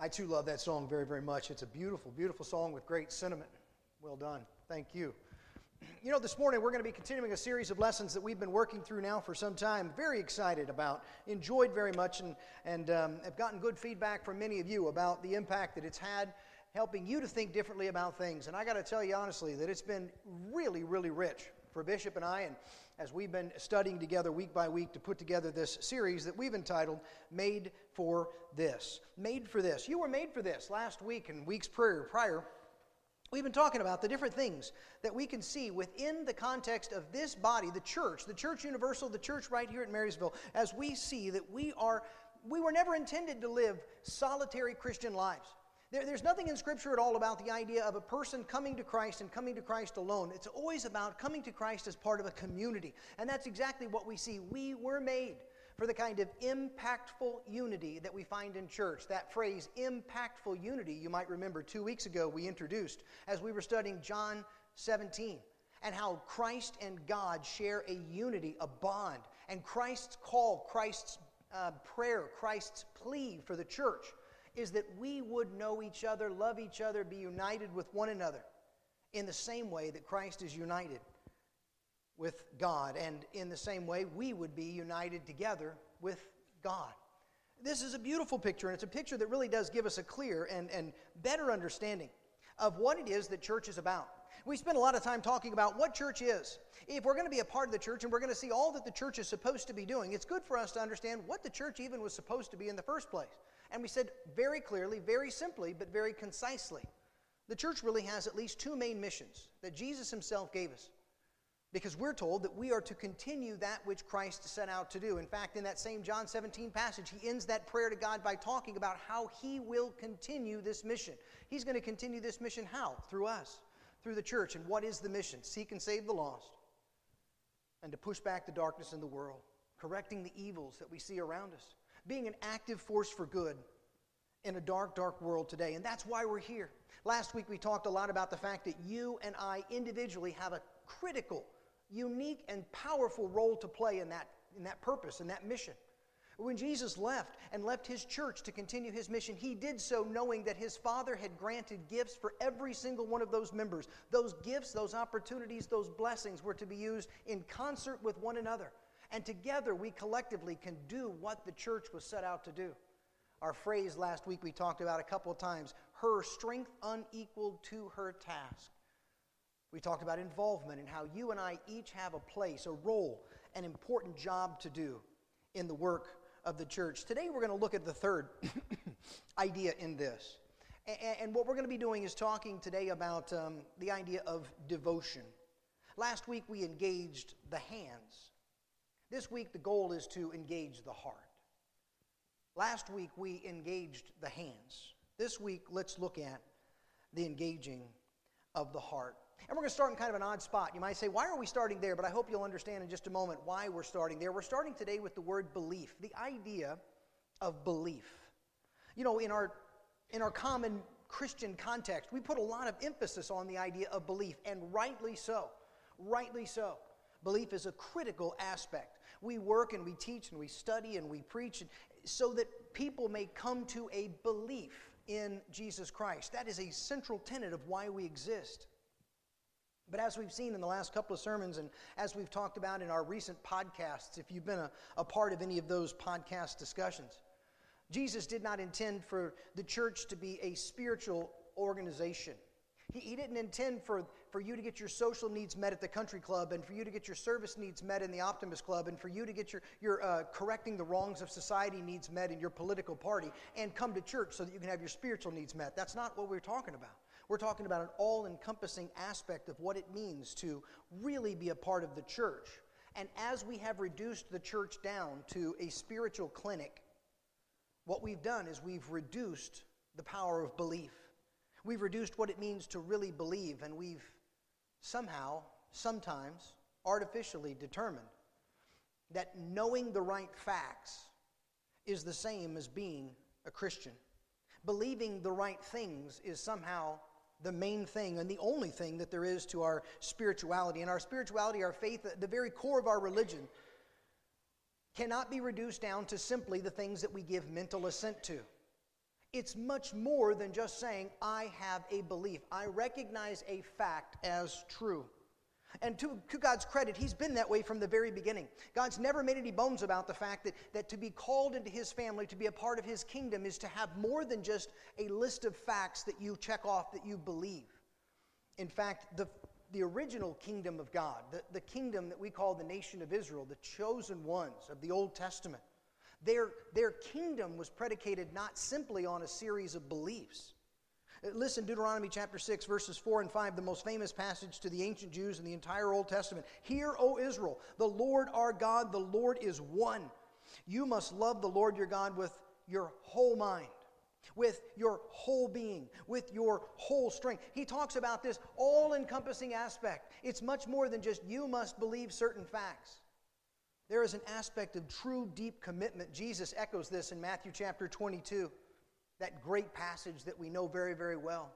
I too love that song very, very much. It's a beautiful, beautiful song with great sentiment. Well done. Thank you. You know, this morning we're going to be continuing a series of lessons that we've been working through now for some time. Very excited about, enjoyed very much, and, and um, have gotten good feedback from many of you about the impact that it's had helping you to think differently about things. And I got to tell you honestly that it's been really, really rich for Bishop and I, and as we've been studying together week by week to put together this series that we've entitled Made for This. Made for This. You were made for this last week and weeks prior. prior We've been talking about the different things that we can see within the context of this body, the church, the church universal, the church right here at Marysville, as we see that we are we were never intended to live solitary Christian lives. There, there's nothing in Scripture at all about the idea of a person coming to Christ and coming to Christ alone. It's always about coming to Christ as part of a community. And that's exactly what we see. We were made for the kind of impactful unity that we find in church. That phrase, impactful unity, you might remember two weeks ago we introduced as we were studying John 17 and how Christ and God share a unity, a bond. And Christ's call, Christ's uh, prayer, Christ's plea for the church is that we would know each other, love each other, be united with one another in the same way that Christ is united with God. And in the same way, we would be united together with God. This is a beautiful picture, and it's a picture that really does give us a clear and, and better understanding of what it is that church is about. We spend a lot of time talking about what church is. If we're going to be a part of the church and we're going to see all that the church is supposed to be doing, it's good for us to understand what the church even was supposed to be in the first place. And we said very clearly, very simply, but very concisely the church really has at least two main missions that Jesus himself gave us. Because we're told that we are to continue that which Christ set out to do. In fact, in that same John 17 passage, he ends that prayer to God by talking about how he will continue this mission. He's going to continue this mission how? Through us, through the church. And what is the mission? Seek and save the lost, and to push back the darkness in the world, correcting the evils that we see around us being an active force for good in a dark, dark world today. And that's why we're here. Last week we talked a lot about the fact that you and I individually have a critical, unique, and powerful role to play in that, in that purpose, in that mission. When Jesus left and left his church to continue his mission, he did so knowing that his Father had granted gifts for every single one of those members. Those gifts, those opportunities, those blessings were to be used in concert with one another. And together we collectively can do what the church was set out to do. Our phrase last week we talked about a couple of times her strength unequaled to her task. We talked about involvement and how you and I each have a place, a role, an important job to do in the work of the church. Today we're going to look at the third idea in this. And, what we're going to be doing is talking today about um, the idea of devotion. Last week we engaged the hands this week, the goal is to engage the heart. Last week, we engaged the hands. This week, let's look at the engaging of the heart. And we're going to start in kind of an odd spot. You might say, why are we starting there? But I hope you'll understand in just a moment why we're starting there. We're starting today with the word belief, the idea of belief. You know, in our, in our common Christian context, we put a lot of emphasis on the idea of belief, and rightly so. Rightly so. Belief is a critical aspect we work and we teach and we study and we preach so that people may come to a belief in Jesus Christ. That is a central tenet of why we exist. But as we've seen in the last couple of sermons, and as we've talked about in our recent podcasts, if you've been a, a part of any of those podcast discussions, Jesus did not intend for the church to be a spiritual organization. He, he didn't intend for, for you to get your social needs met at the country club and for you to get your service needs met in the Optimist Club and for you to get your, your uh, correcting the wrongs of society needs met in your political party and come to church so that you can have your spiritual needs met. That's not what we're talking about. We're talking about an all encompassing aspect of what it means to really be a part of the church. And as we have reduced the church down to a spiritual clinic, what we've done is we've reduced the power of belief. We've reduced what it means to really believe, and we've somehow, sometimes, artificially determined that knowing the right facts is the same as being a Christian. Believing the right things is somehow the main thing and the only thing that there is to our spirituality. And our spirituality, our faith, the very core of our religion, cannot be reduced down to simply the things that we give mental assent to. It's much more than just saying, I have a belief. I recognize a fact as true. And to, to, God's credit, He's been that way from the very beginning. God's never made any bones about the fact that, that to be called into His family, to be a part of His kingdom, is to have more than just a list of facts that you check off that you believe. In fact, the, the original kingdom of God, the, the kingdom that we call the nation of Israel, the chosen ones of the Old Testament, their, their kingdom was predicated not simply on a series of beliefs. Uh, listen, Deuteronomy chapter 6, verses 4 and 5, the most famous passage to the ancient Jews in the entire Old Testament. Hear, O Israel, the Lord our God, the Lord is one. You must love the Lord your God with your whole mind, with your whole being, with your whole strength. He talks about this all encompassing aspect. It's much more than just you must believe certain facts. There is an aspect of true, deep commitment. Jesus echoes this in Matthew chapter 22, that great passage that we know very, very well.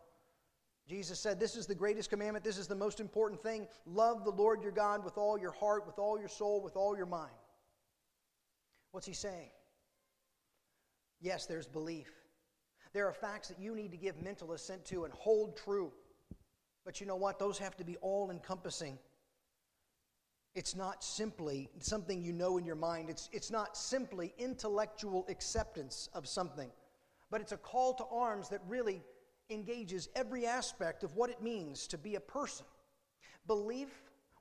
Jesus said, This is the greatest commandment. This is the most important thing. Love the Lord your God with all your heart, with all your soul, with all your mind. What's he saying? Yes, there's belief. There are facts that you need to give mental assent to and hold true. But you know what? Those have to be all encompassing. It's not simply something you know in your mind. It's, it's not simply intellectual acceptance of something, but it's a call to arms that really engages every aspect of what it means to be a person. Belief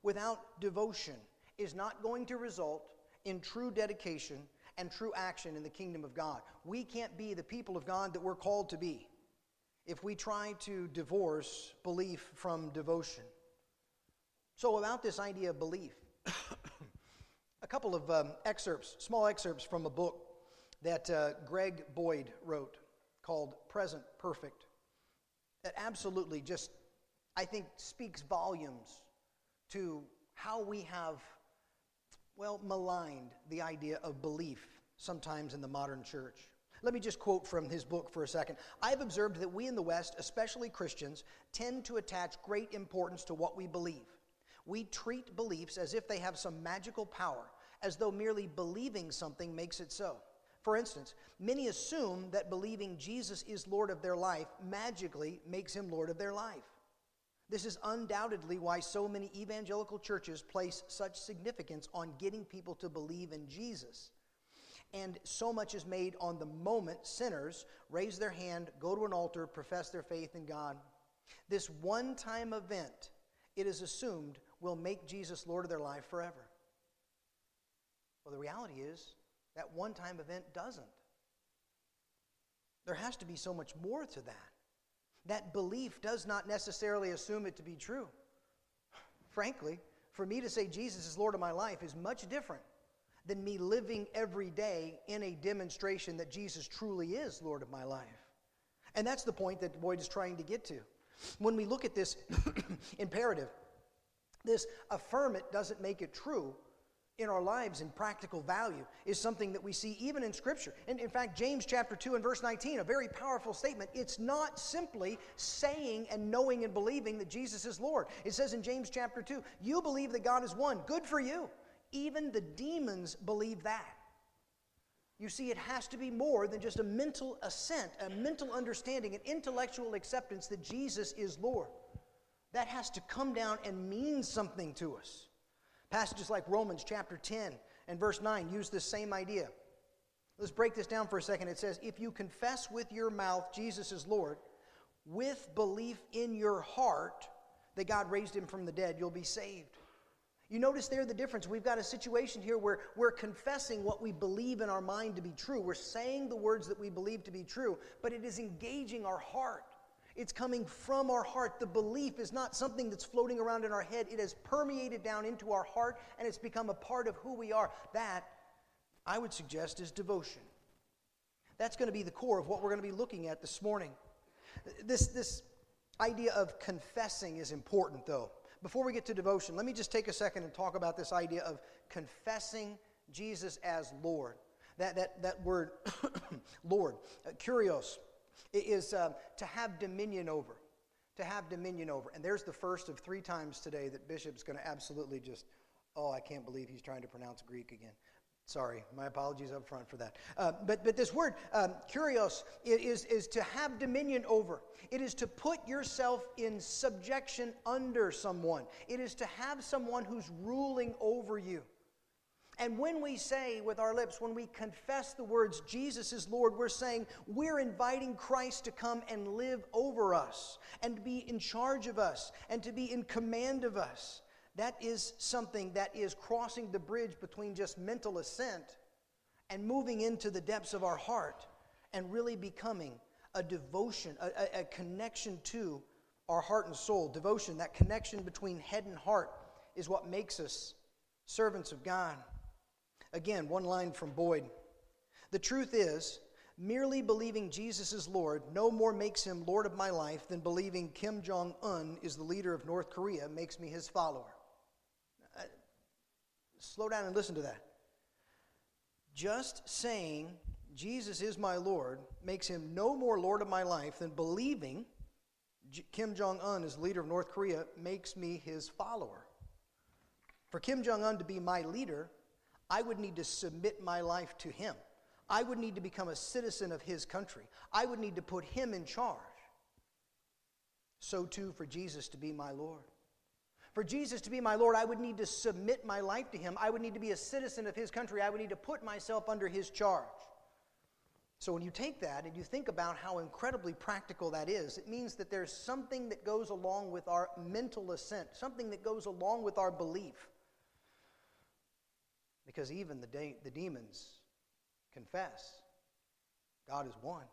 without devotion is not going to result in true dedication and true action in the kingdom of God. We can't be the people of God that we're called to be if we try to divorce belief from devotion. So, about this idea of belief, a couple of um, excerpts, small excerpts from a book that uh, Greg Boyd wrote called Present Perfect, that absolutely just, I think, speaks volumes to how we have, well, maligned the idea of belief sometimes in the modern church. Let me just quote from his book for a second. I've observed that we in the West, especially Christians, tend to attach great importance to what we believe. We treat beliefs as if they have some magical power, as though merely believing something makes it so. For instance, many assume that believing Jesus is Lord of their life magically makes him Lord of their life. This is undoubtedly why so many evangelical churches place such significance on getting people to believe in Jesus. And so much is made on the moment sinners raise their hand, go to an altar, profess their faith in God. This one time event, it is assumed, will make Jesus Lord of their life forever. Well, the reality is that one time event doesn't. There has to be so much more to that. That belief does not necessarily assume it to be true. Frankly, for me to say Jesus is Lord of my life is much different than me living every day in a demonstration that Jesus truly is Lord of my life. And that's the point that Boyd is trying to get to. When we look at this imperative, this affirm it doesn't make it true in our lives in practical value is something that we see even in Scripture. And in fact, James chapter 2 and verse 19, a very powerful statement. It's not simply saying and knowing and believing that Jesus is Lord. It says in James chapter 2, you believe that God is one. Good for you. Even the demons believe that. You see, it has to be more than just a mental assent, a mental understanding, an intellectual acceptance that Jesus is Lord that has to come down and mean something to us. Passages like Romans chapter 10 and verse 9 use this same idea. Let's break this down for a second. It says, If you confess with your mouth Jesus is Lord, with belief in your heart that God raised him from the dead, you'll be saved. You notice there the difference. We've got a situation here where we're confessing what we believe in our mind to be true. We're saying the words that we believe to be true, but it is engaging our heart. It's coming from our heart. The belief is not something that's floating around in our head. It has permeated down into our heart and it's become a part of who we are. That, I would suggest, is devotion. That's going to be the core of what we're going to be looking at this morning. This, this idea of confessing is important, though. Before we get to devotion, let me just take a second and talk about this idea of confessing Jesus as Lord. That, that, that word, Lord, uh, kurios, is uh, to have dominion over. To have dominion over. And there's the first of three times today that Bishop's going to absolutely just, oh, I can't believe he's trying to pronounce Greek again. Sorry, my apologies up front for that. Uh, but, but this word, um, kurios, is, is to have dominion over. It is to put yourself in subjection under someone. It is to have someone who's ruling over you. And when we say with our lips, when we confess the words, Jesus is Lord, we're saying we're inviting Christ to come and live over us and be in charge of us and to be in command of us. That is something that is crossing the bridge between just mental assent and moving into the depths of our heart and really becoming a devotion, a, a connection to our heart and soul. Devotion, that connection between head and heart, is what makes us servants of God. Again, one line from Boyd. The truth is, merely believing Jesus is Lord no more makes him Lord of my life than believing Kim Jong un is the leader of North Korea makes me his follower. Uh, slow down and listen to that. Just saying Jesus is my Lord makes him no more Lord of my life than believing J- Kim Jong un is leader of North Korea makes me his follower. For Kim Jong un to be my leader, I would need to submit my life to him. I would need to become a citizen of his country. I would need to put him in charge. So, too, for Jesus to be my Lord. For Jesus to be my Lord, I would need to submit my life to him. I would need to be a citizen of his country. I would need to put myself under his charge. So, when you take that and you think about how incredibly practical that is, it means that there's something that goes along with our mental assent, something that goes along with our belief. Because even the, de- the demons confess God is one.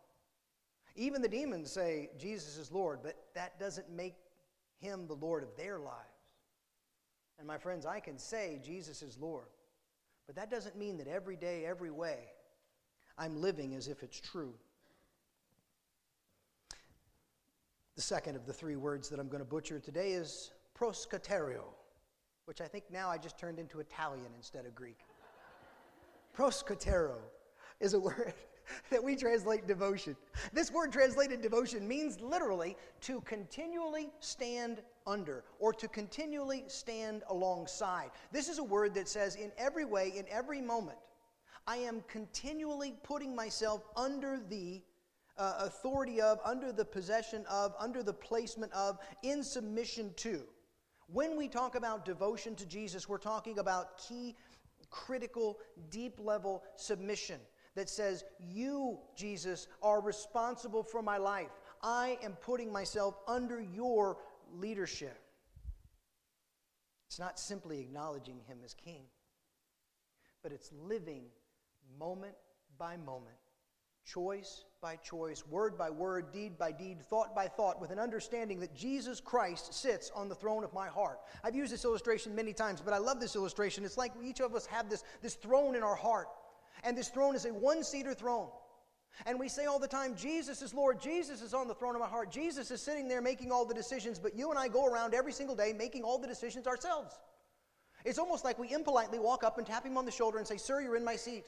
Even the demons say Jesus is Lord, but that doesn't make him the Lord of their lives. And my friends, I can say Jesus is Lord, but that doesn't mean that every day, every way, I'm living as if it's true. The second of the three words that I'm going to butcher today is proscaterio which I think now I just turned into Italian instead of Greek. Proscotero is a word that we translate devotion. This word translated devotion means literally to continually stand under or to continually stand alongside. This is a word that says, in every way, in every moment, I am continually putting myself under the uh, authority of, under the possession of, under the placement of, in submission to. When we talk about devotion to Jesus, we're talking about key, critical, deep level submission that says, You, Jesus, are responsible for my life. I am putting myself under your leadership. It's not simply acknowledging him as king, but it's living moment by moment, choice by choice, word by word, deed by deed, thought by thought, with an understanding that Jesus Christ sits on the throne of my heart. I've used this illustration many times, but I love this illustration. It's like each of us have this, this throne in our heart, and this throne is a one seater throne. And we say all the time, Jesus is Lord, Jesus is on the throne of my heart, Jesus is sitting there making all the decisions, but you and I go around every single day making all the decisions ourselves. It's almost like we impolitely walk up and tap him on the shoulder and say, Sir, you're in my seat.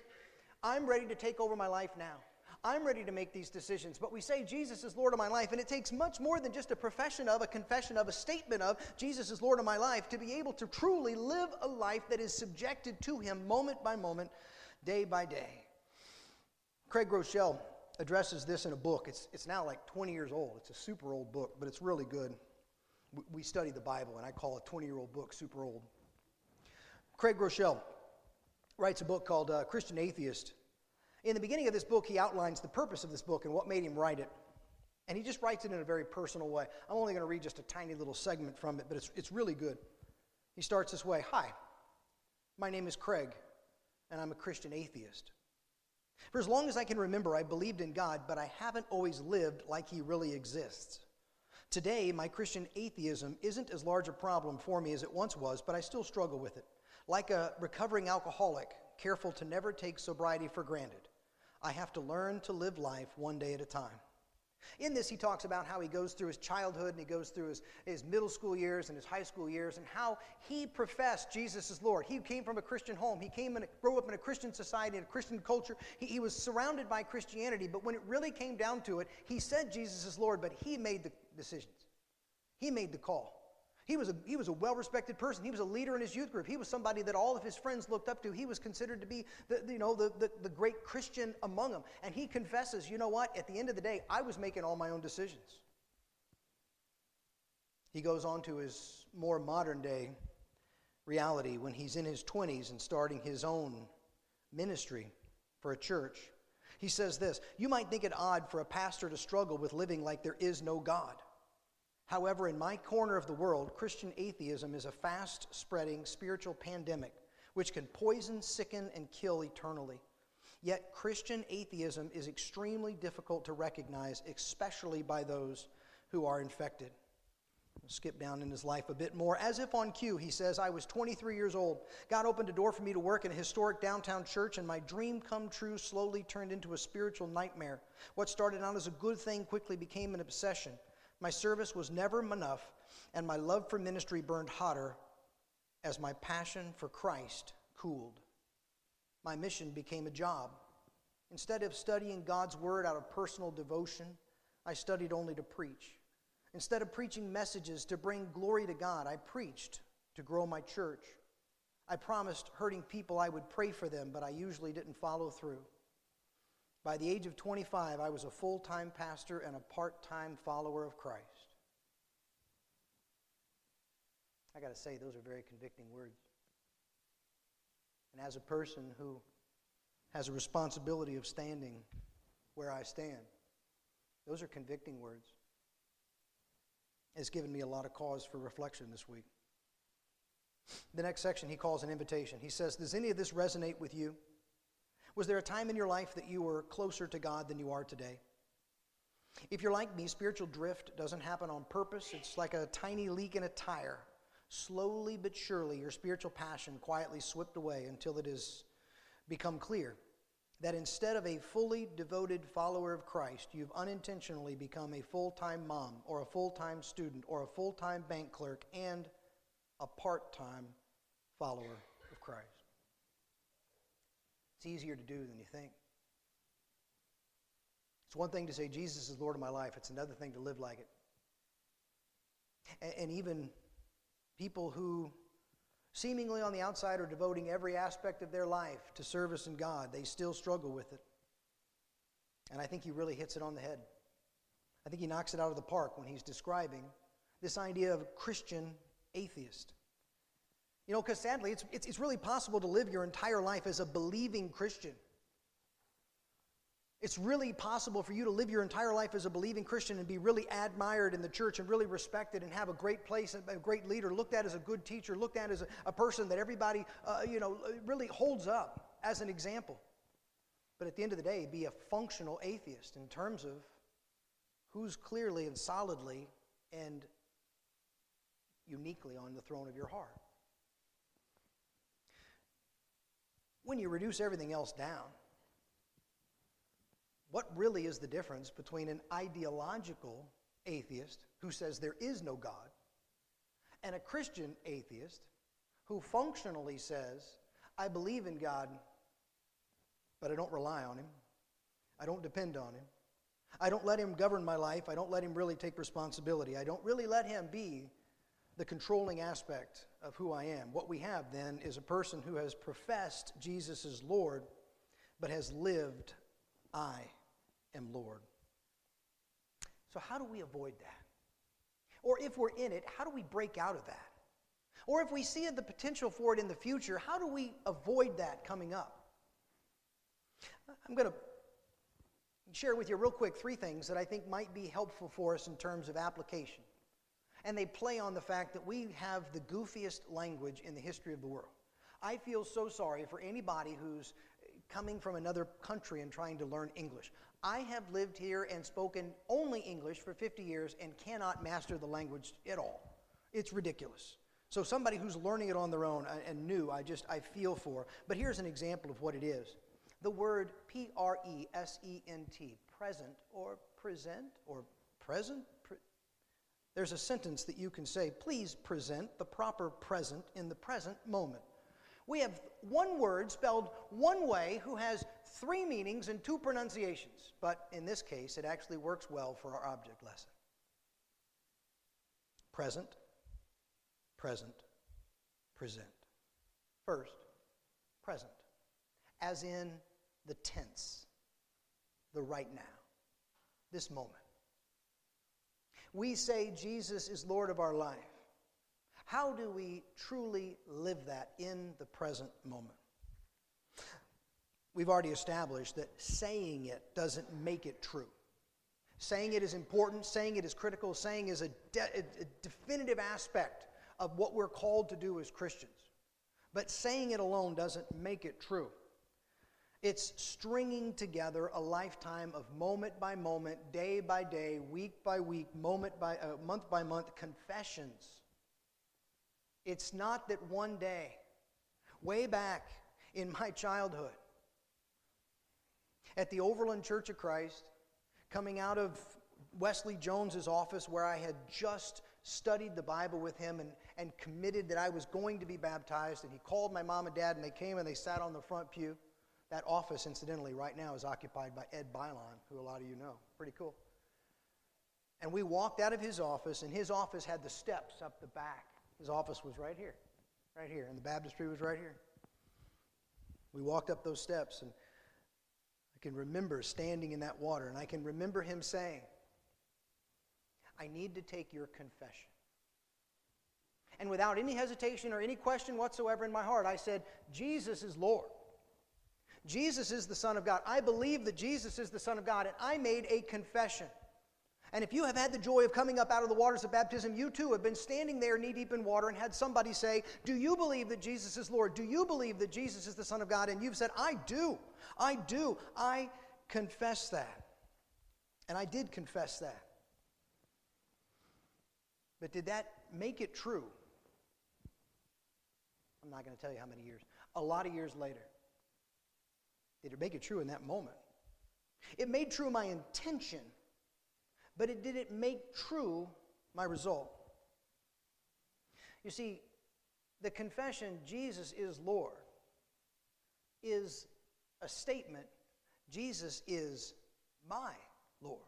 I'm ready to take over my life now. I'm ready to make these decisions. But we say Jesus is Lord of my life, and it takes much more than just a profession of, a confession of, a statement of Jesus is Lord of my life to be able to truly live a life that is subjected to Him moment by moment, day by day. Craig Groeschel addresses this in a book. It's, it's now like 20 years old. It's a super old book, but it's really good. We study the Bible, and I call a 20 year old book super old. Craig Groeschel writes a book called uh, Christian Atheist. In the beginning of this book, he outlines the purpose of this book and what made him write it. And he just writes it in a very personal way. I'm only going to read just a tiny little segment from it, but it's, it's really good. He starts this way Hi, my name is Craig, and I'm a Christian atheist. For as long as I can remember, I believed in God, but I haven't always lived like He really exists. Today, my Christian atheism isn't as large a problem for me as it once was, but I still struggle with it. Like a recovering alcoholic, careful to never take sobriety for granted. I have to learn to live life one day at a time. In this, he talks about how he goes through his childhood and he goes through his, his middle school years and his high school years and how he professed Jesus as Lord. He came from a Christian home. He came and grew up in a Christian society, in a Christian culture. He, he was surrounded by Christianity, but when it really came down to it, he said Jesus is Lord, but he made the decisions. He made the call. He was a, he was a well respected person. He was a leader in his youth group. He was somebody that all of his friends looked up to. He was considered to be the, you know, the, the, the great Christian among them. And he confesses, you know what? At the end of the day, I was making all my own decisions. He goes on to his more modern day reality when he's in his 20s and starting his own ministry for a church. He says this You might think it odd for a pastor to struggle with living like there is no God. However, in my corner of the world, Christian atheism is a fast spreading spiritual pandemic which can poison, sicken, and kill eternally. Yet, Christian atheism is extremely difficult to recognize, especially by those who are infected. skip down in his life a bit more. As if on cue, he says, I was 23 years old. God opened a door for me to work in a historic downtown church, and my dream come true slowly turned into a spiritual nightmare. What started out as a good thing quickly became an obsession. My service was never enough, and my love for ministry burned hotter as my passion for Christ cooled. My mission became a job. Instead of studying God's word out of personal devotion, I studied only to preach. Instead of preaching messages to bring glory to God, I preached to grow my church. I promised hurting people I would pray for them, but I usually didn't follow through. By the age of 25, I was a full time pastor and a part time follower of Christ. I got to say, those are very convicting words. And as a person who has a responsibility of standing where I stand, those are convicting words. It's given me a lot of cause for reflection this week. The next section he calls an invitation. He says, Does any of this resonate with you? Was there a time in your life that you were closer to God than you are today? If you're like me, spiritual drift doesn't happen on purpose. It's like a tiny leak in a tire. Slowly but surely, your spiritual passion quietly swept away until it has become clear that instead of a fully devoted follower of Christ, you've unintentionally become a full time mom, or a full time student, or a full time bank clerk, and a part time follower. It's easier to do than you think. It's one thing to say, Jesus is Lord of my life, it's another thing to live like it. And, and even people who seemingly on the outside are devoting every aspect of their life to service in God, they still struggle with it. And I think he really hits it on the head. I think he knocks it out of the park when he's describing this idea of Christian atheist. You know, because sadly, it's, it's, it's really possible to live your entire life as a believing Christian. It's really possible for you to live your entire life as a believing Christian and be really admired in the church and really respected and have a great place, a great leader, looked at as a good teacher, looked at as a, a person that everybody, uh, you know, really holds up as an example. But at the end of the day, be a functional atheist in terms of who's clearly and solidly and uniquely on the throne of your heart. When you reduce everything else down, what really is the difference between an ideological atheist who says there is no God and a Christian atheist who functionally says, I believe in God, but I don't rely on Him, I don't depend on Him, I don't let Him govern my life, I don't let Him really take responsibility, I don't really let Him be the controlling aspect of who I am. What we have then is a person who has professed Jesus as Lord, but has lived, I am Lord. So, how do we avoid that? Or if we're in it, how do we break out of that? Or if we see the potential for it in the future, how do we avoid that coming up? I'm going to share with you real quick three things that I think might be helpful for us in terms of application and they play on the fact that we have the goofiest language in the history of the world. I feel so sorry for anybody who's coming from another country and trying to learn English. I have lived here and spoken only English for 50 years and cannot master the language at all. It's ridiculous. So somebody who's learning it on their own uh, and new, I just I feel for. But here's an example of what it is. The word P R E S E N T, present or present or present there's a sentence that you can say, please present the proper present in the present moment. We have one word spelled one way who has three meanings and two pronunciations, but in this case, it actually works well for our object lesson. Present present, present. First, present, as in the tense, the right now, this moment. We say Jesus is Lord of our life. How do we truly live that in the present moment? We've already established that saying it doesn't make it true. Saying it is important, saying it is critical, saying is a, de- a definitive aspect of what we're called to do as Christians. But saying it alone doesn't make it true. It's stringing together a lifetime of moment by moment, day by day, week by week, moment by uh, month by month confessions. It's not that one day, way back in my childhood, at the Overland Church of Christ, coming out of Wesley Jones's office where I had just studied the Bible with him and, and committed that I was going to be baptized. And he called my mom and dad, and they came and they sat on the front pew. That office, incidentally, right now is occupied by Ed Bylon, who a lot of you know. Pretty cool. And we walked out of his office, and his office had the steps up the back. His office was right here, right here, and the baptistry was right here. We walked up those steps, and I can remember standing in that water, and I can remember him saying, I need to take your confession. And without any hesitation or any question whatsoever in my heart, I said, Jesus is Lord. Jesus is the Son of God. I believe that Jesus is the Son of God, and I made a confession. And if you have had the joy of coming up out of the waters of baptism, you too have been standing there knee deep in water and had somebody say, Do you believe that Jesus is Lord? Do you believe that Jesus is the Son of God? And you've said, I do. I do. I confess that. And I did confess that. But did that make it true? I'm not going to tell you how many years. A lot of years later. Did it make it true in that moment? It made true my intention, but it didn't make true my result. You see, the confession, Jesus is Lord, is a statement Jesus is my Lord.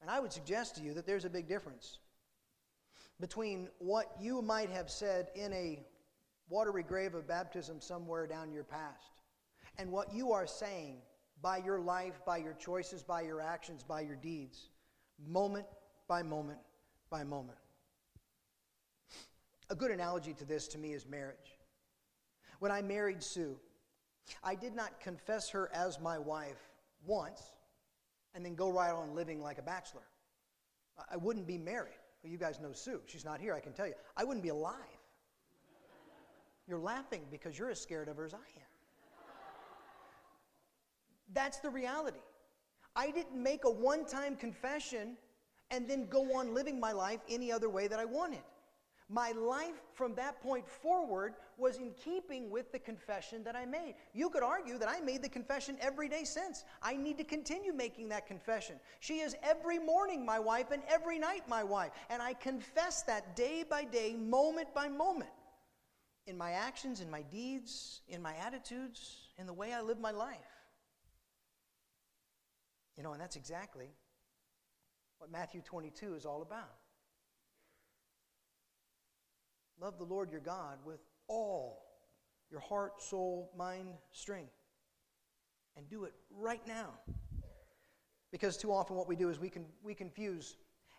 And I would suggest to you that there's a big difference between what you might have said in a watery grave of baptism somewhere down your past and what you are saying by your life, by your choices, by your actions, by your deeds, moment by moment by moment. A good analogy to this to me is marriage. When I married Sue, I did not confess her as my wife once and then go right on living like a bachelor. I wouldn't be married. Well, you guys know Sue. She's not here, I can tell you. I wouldn't be alive. You're laughing because you're as scared of her as I am. That's the reality. I didn't make a one time confession and then go on living my life any other way that I wanted. My life from that point forward was in keeping with the confession that I made. You could argue that I made the confession every day since. I need to continue making that confession. She is every morning my wife and every night my wife. And I confess that day by day, moment by moment, in my actions, in my deeds, in my attitudes, in the way I live my life. You know, and that's exactly what Matthew 22 is all about. Love the Lord your God with all your heart, soul, mind, strength. And do it right now. Because too often what we do is we, can, we confuse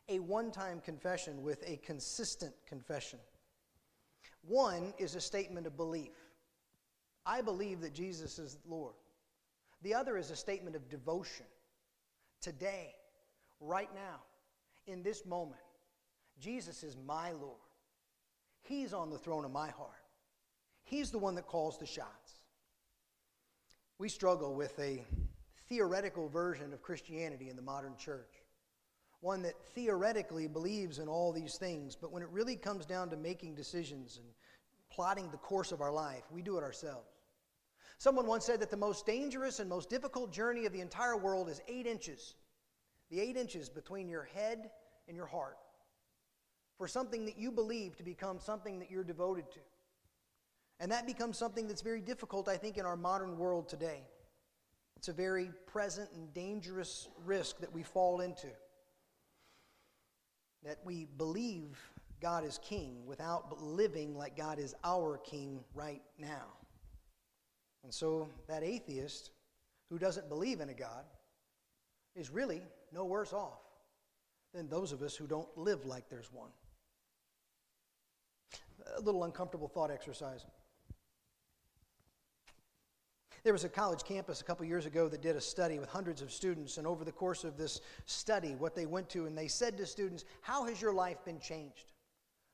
a one time confession with a consistent confession. One is a statement of belief I believe that Jesus is Lord. The other is a statement of devotion. Today, right now, in this moment, Jesus is my Lord. He's on the throne of my heart. He's the one that calls the shots. We struggle with a theoretical version of Christianity in the modern church, one that theoretically believes in all these things, but when it really comes down to making decisions and plotting the course of our life, we do it ourselves. Someone once said that the most dangerous and most difficult journey of the entire world is eight inches. The eight inches between your head and your heart for something that you believe to become something that you're devoted to. And that becomes something that's very difficult, I think, in our modern world today. It's a very present and dangerous risk that we fall into. That we believe God is king without living like God is our king right now. And so that atheist who doesn't believe in a God is really no worse off than those of us who don't live like there's one. A little uncomfortable thought exercise. There was a college campus a couple years ago that did a study with hundreds of students, and over the course of this study, what they went to, and they said to students, How has your life been changed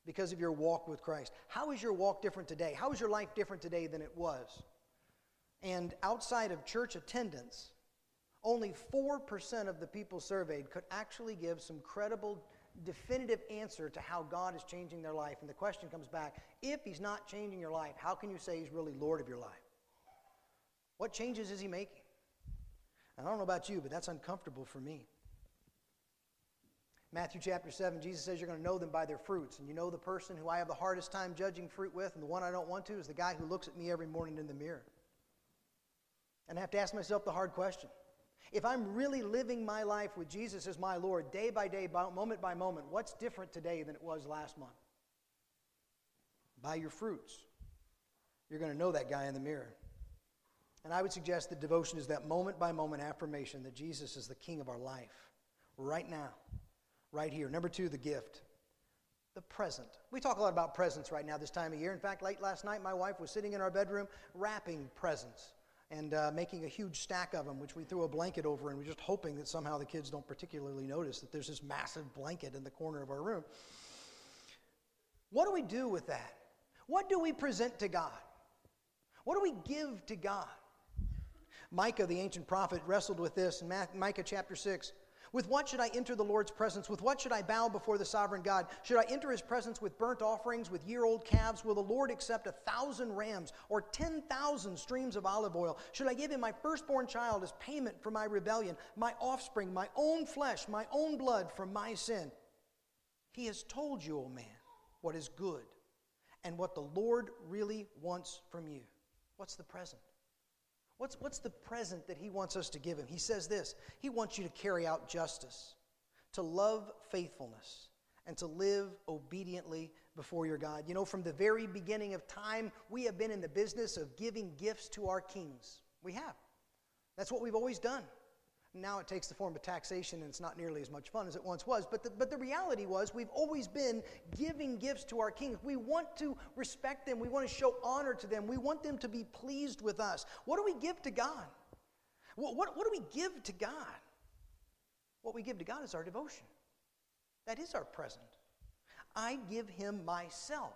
because of your walk with Christ? How is your walk different today? How is your life different today than it was? And outside of church attendance, only 4% of the people surveyed could actually give some credible, definitive answer to how God is changing their life. And the question comes back if He's not changing your life, how can you say He's really Lord of your life? What changes is He making? And I don't know about you, but that's uncomfortable for me. Matthew chapter 7, Jesus says you're going to know them by their fruits. And you know the person who I have the hardest time judging fruit with, and the one I don't want to, is the guy who looks at me every morning in the mirror. And I have to ask myself the hard question. If I'm really living my life with Jesus as my Lord, day by day, moment by moment, what's different today than it was last month? By your fruits. You're going to know that guy in the mirror. And I would suggest that devotion is that moment by moment affirmation that Jesus is the king of our life right now, right here. Number two, the gift, the present. We talk a lot about presents right now this time of year. In fact, late last night, my wife was sitting in our bedroom wrapping presents and uh, making a huge stack of them, which we threw a blanket over, and we're just hoping that somehow the kids don't particularly notice that there's this massive blanket in the corner of our room. What do we do with that? What do we present to God? What do we give to God? Micah, the ancient prophet, wrestled with this in Micah chapter 6. With what should I enter the Lord's presence? With what should I bow before the sovereign God? Should I enter his presence with burnt offerings, with year old calves? Will the Lord accept a thousand rams or 10,000 streams of olive oil? Should I give him my firstborn child as payment for my rebellion, my offspring, my own flesh, my own blood for my sin? He has told you, O man, what is good and what the Lord really wants from you. What's the present? What's, what's the present that he wants us to give him? He says this He wants you to carry out justice, to love faithfulness, and to live obediently before your God. You know, from the very beginning of time, we have been in the business of giving gifts to our kings. We have. That's what we've always done. Now it takes the form of taxation and it's not nearly as much fun as it once was. But the, but the reality was, we've always been giving gifts to our kings. We want to respect them, we want to show honor to them, we want them to be pleased with us. What do we give to God? What, what, what do we give to God? What we give to God is our devotion, that is our present. I give Him myself.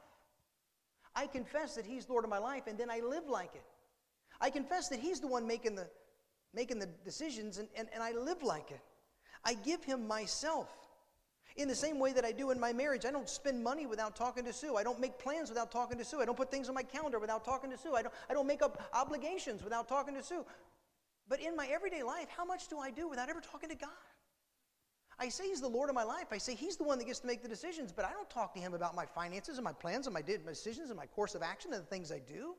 I confess that He's Lord of my life, and then I live like it. I confess that He's the one making the making the decisions, and, and, and I live like it. I give him myself. In the same way that I do in my marriage, I don't spend money without talking to Sue. I don't make plans without talking to Sue. I don't put things on my calendar without talking to Sue. I don't, I don't make up obligations without talking to Sue. But in my everyday life, how much do I do without ever talking to God? I say He's the Lord of my life. I say He's the one that gets to make the decisions, but I don't talk to Him about my finances and my plans and my decisions and my course of action and the things I do.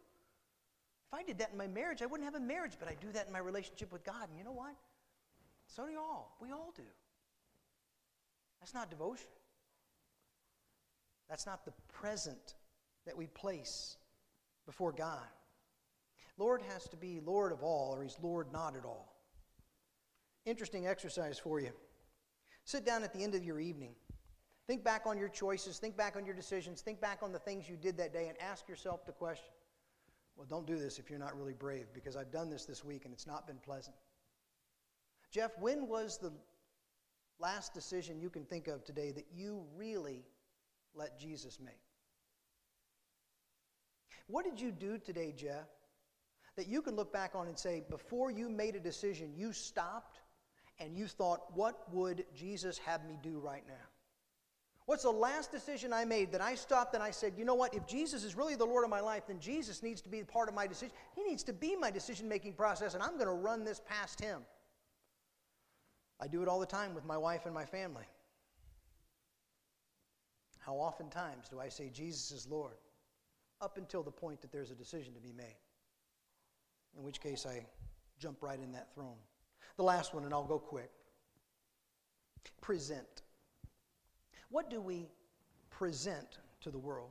If I did that in my marriage, I wouldn't have a marriage, but I do that in my relationship with God. And you know what? So do y'all. We all do. That's not devotion. That's not the present that we place before God. Lord has to be Lord of all, or He's Lord not at all. Interesting exercise for you. Sit down at the end of your evening. Think back on your choices, think back on your decisions, think back on the things you did that day, and ask yourself the question well, don't do this if you're not really brave, because I've done this this week and it's not been pleasant. Jeff, when was the last decision you can think of today that you really let Jesus make? What did you do today, Jeff, that you can look back on and say, before you made a decision, you stopped and you thought, what would Jesus have me do right now? What's the last decision I made that I stopped and I said, you know what? If Jesus is really the Lord of my life, then Jesus needs to be part of my decision. He needs to be my decision making process, and I'm going to run this past Him. I do it all the time with my wife and my family. How oftentimes do I say Jesus is Lord? Up until the point that there's a decision to be made. In which case I jump right in that throne. The last one, and I'll go quick. Present. What do we present to the world.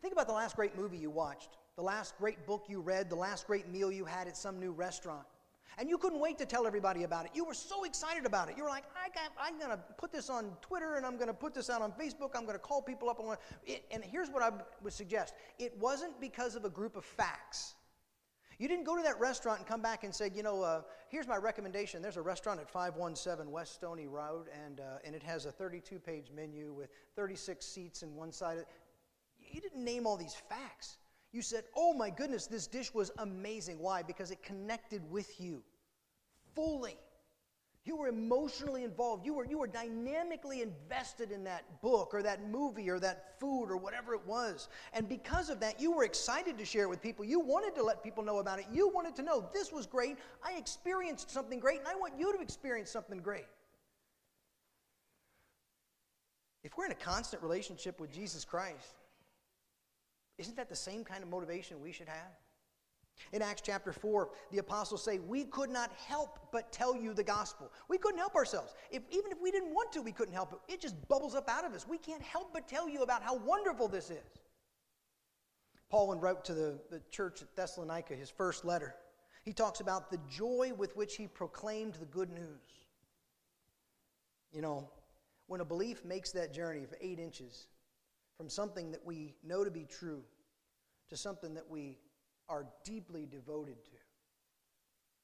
Think about the last great movie you watched, the last great book you read, the last great meal you had at some new restaurant. And you couldn't wait to tell everybody about it. You were so excited about it. You were like, I got, I'm going to put this on Twitter and I'm going to put this out on Facebook. I'm going to call people up. And here's what I would suggest it wasn't because of a group of facts. You didn't go to that restaurant and come back and say, you know, uh, here's my recommendation. There's a restaurant at 517 West Stony Road, and, uh, and it has a 32 page menu with 36 seats in one side. You didn't name all these facts. You said, oh my goodness, this dish was amazing. Why? Because it connected with you fully. You were emotionally involved. You were, you were dynamically invested in that book or that movie or that food or whatever it was. And because of that, you were excited to share it with people. You wanted to let people know about it. You wanted to know this was great. I experienced something great, and I want you to experience something great. If we're in a constant relationship with Jesus Christ, isn't that the same kind of motivation we should have? In Acts chapter 4, the apostles say, We could not help but tell you the gospel. We couldn't help ourselves. If, even if we didn't want to, we couldn't help it. It just bubbles up out of us. We can't help but tell you about how wonderful this is. Paul wrote to the, the church at Thessalonica his first letter. He talks about the joy with which he proclaimed the good news. You know, when a belief makes that journey of eight inches from something that we know to be true to something that we are deeply devoted to,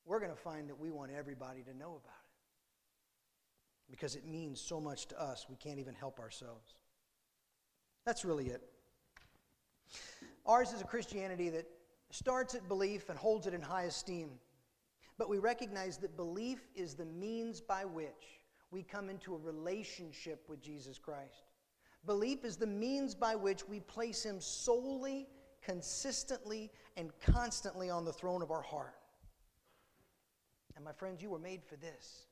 we're going to find that we want everybody to know about it. Because it means so much to us, we can't even help ourselves. That's really it. Ours is a Christianity that starts at belief and holds it in high esteem. But we recognize that belief is the means by which we come into a relationship with Jesus Christ. Belief is the means by which we place Him solely consistently and constantly on the throne of our heart. And my friends, you were made for this.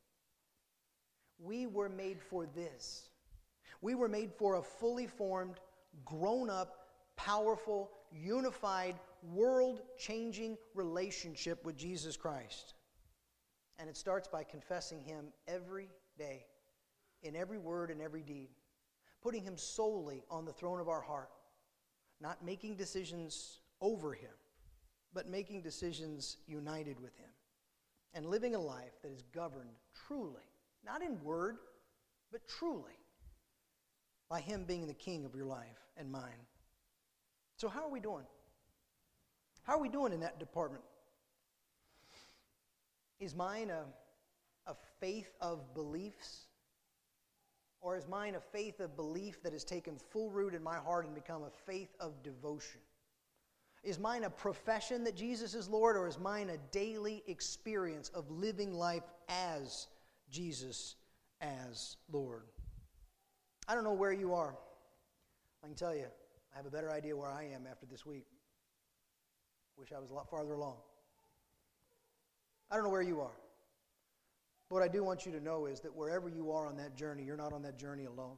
We were made for this. We were made for a fully formed, grown up, powerful, unified, world changing relationship with Jesus Christ. And it starts by confessing Him every day, in every word and every deed, putting Him solely on the throne of our heart not making decisions over him, but making decisions united with him, and living a life that is governed truly, not in word, but truly, by him being the king of your life and mine. So, how are we doing? How are we doing in that department? Is mine a, a faith of beliefs? Or is mine a faith of belief that has taken full root in my heart and become a faith of devotion? Is mine a profession that Jesus is Lord, or is mine a daily experience of living life as Jesus as Lord? I don't know where you are. I can tell you, I have a better idea where I am after this week. Wish I was a lot farther along. I don't know where you are. What I do want you to know is that wherever you are on that journey, you're not on that journey alone.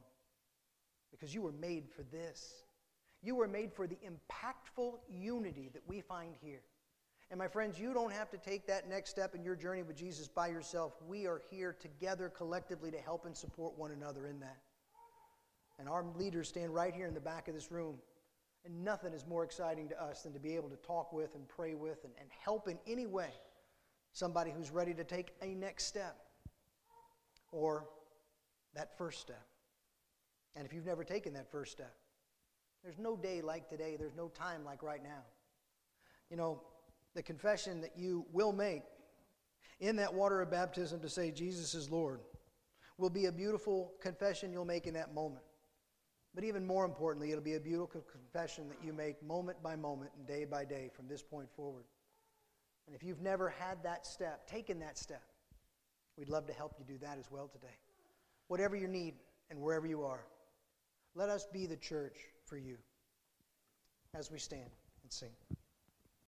Because you were made for this. You were made for the impactful unity that we find here. And my friends, you don't have to take that next step in your journey with Jesus by yourself. We are here together collectively to help and support one another in that. And our leaders stand right here in the back of this room. And nothing is more exciting to us than to be able to talk with and pray with and, and help in any way somebody who's ready to take a next step or that first step. And if you've never taken that first step, there's no day like today, there's no time like right now. You know, the confession that you will make in that water of baptism to say Jesus is Lord will be a beautiful confession you'll make in that moment. But even more importantly, it'll be a beautiful confession that you make moment by moment and day by day from this point forward. And if you've never had that step, taken that step, we'd love to help you do that as well today. Whatever you need and wherever you are, let us be the church for you as we stand and sing.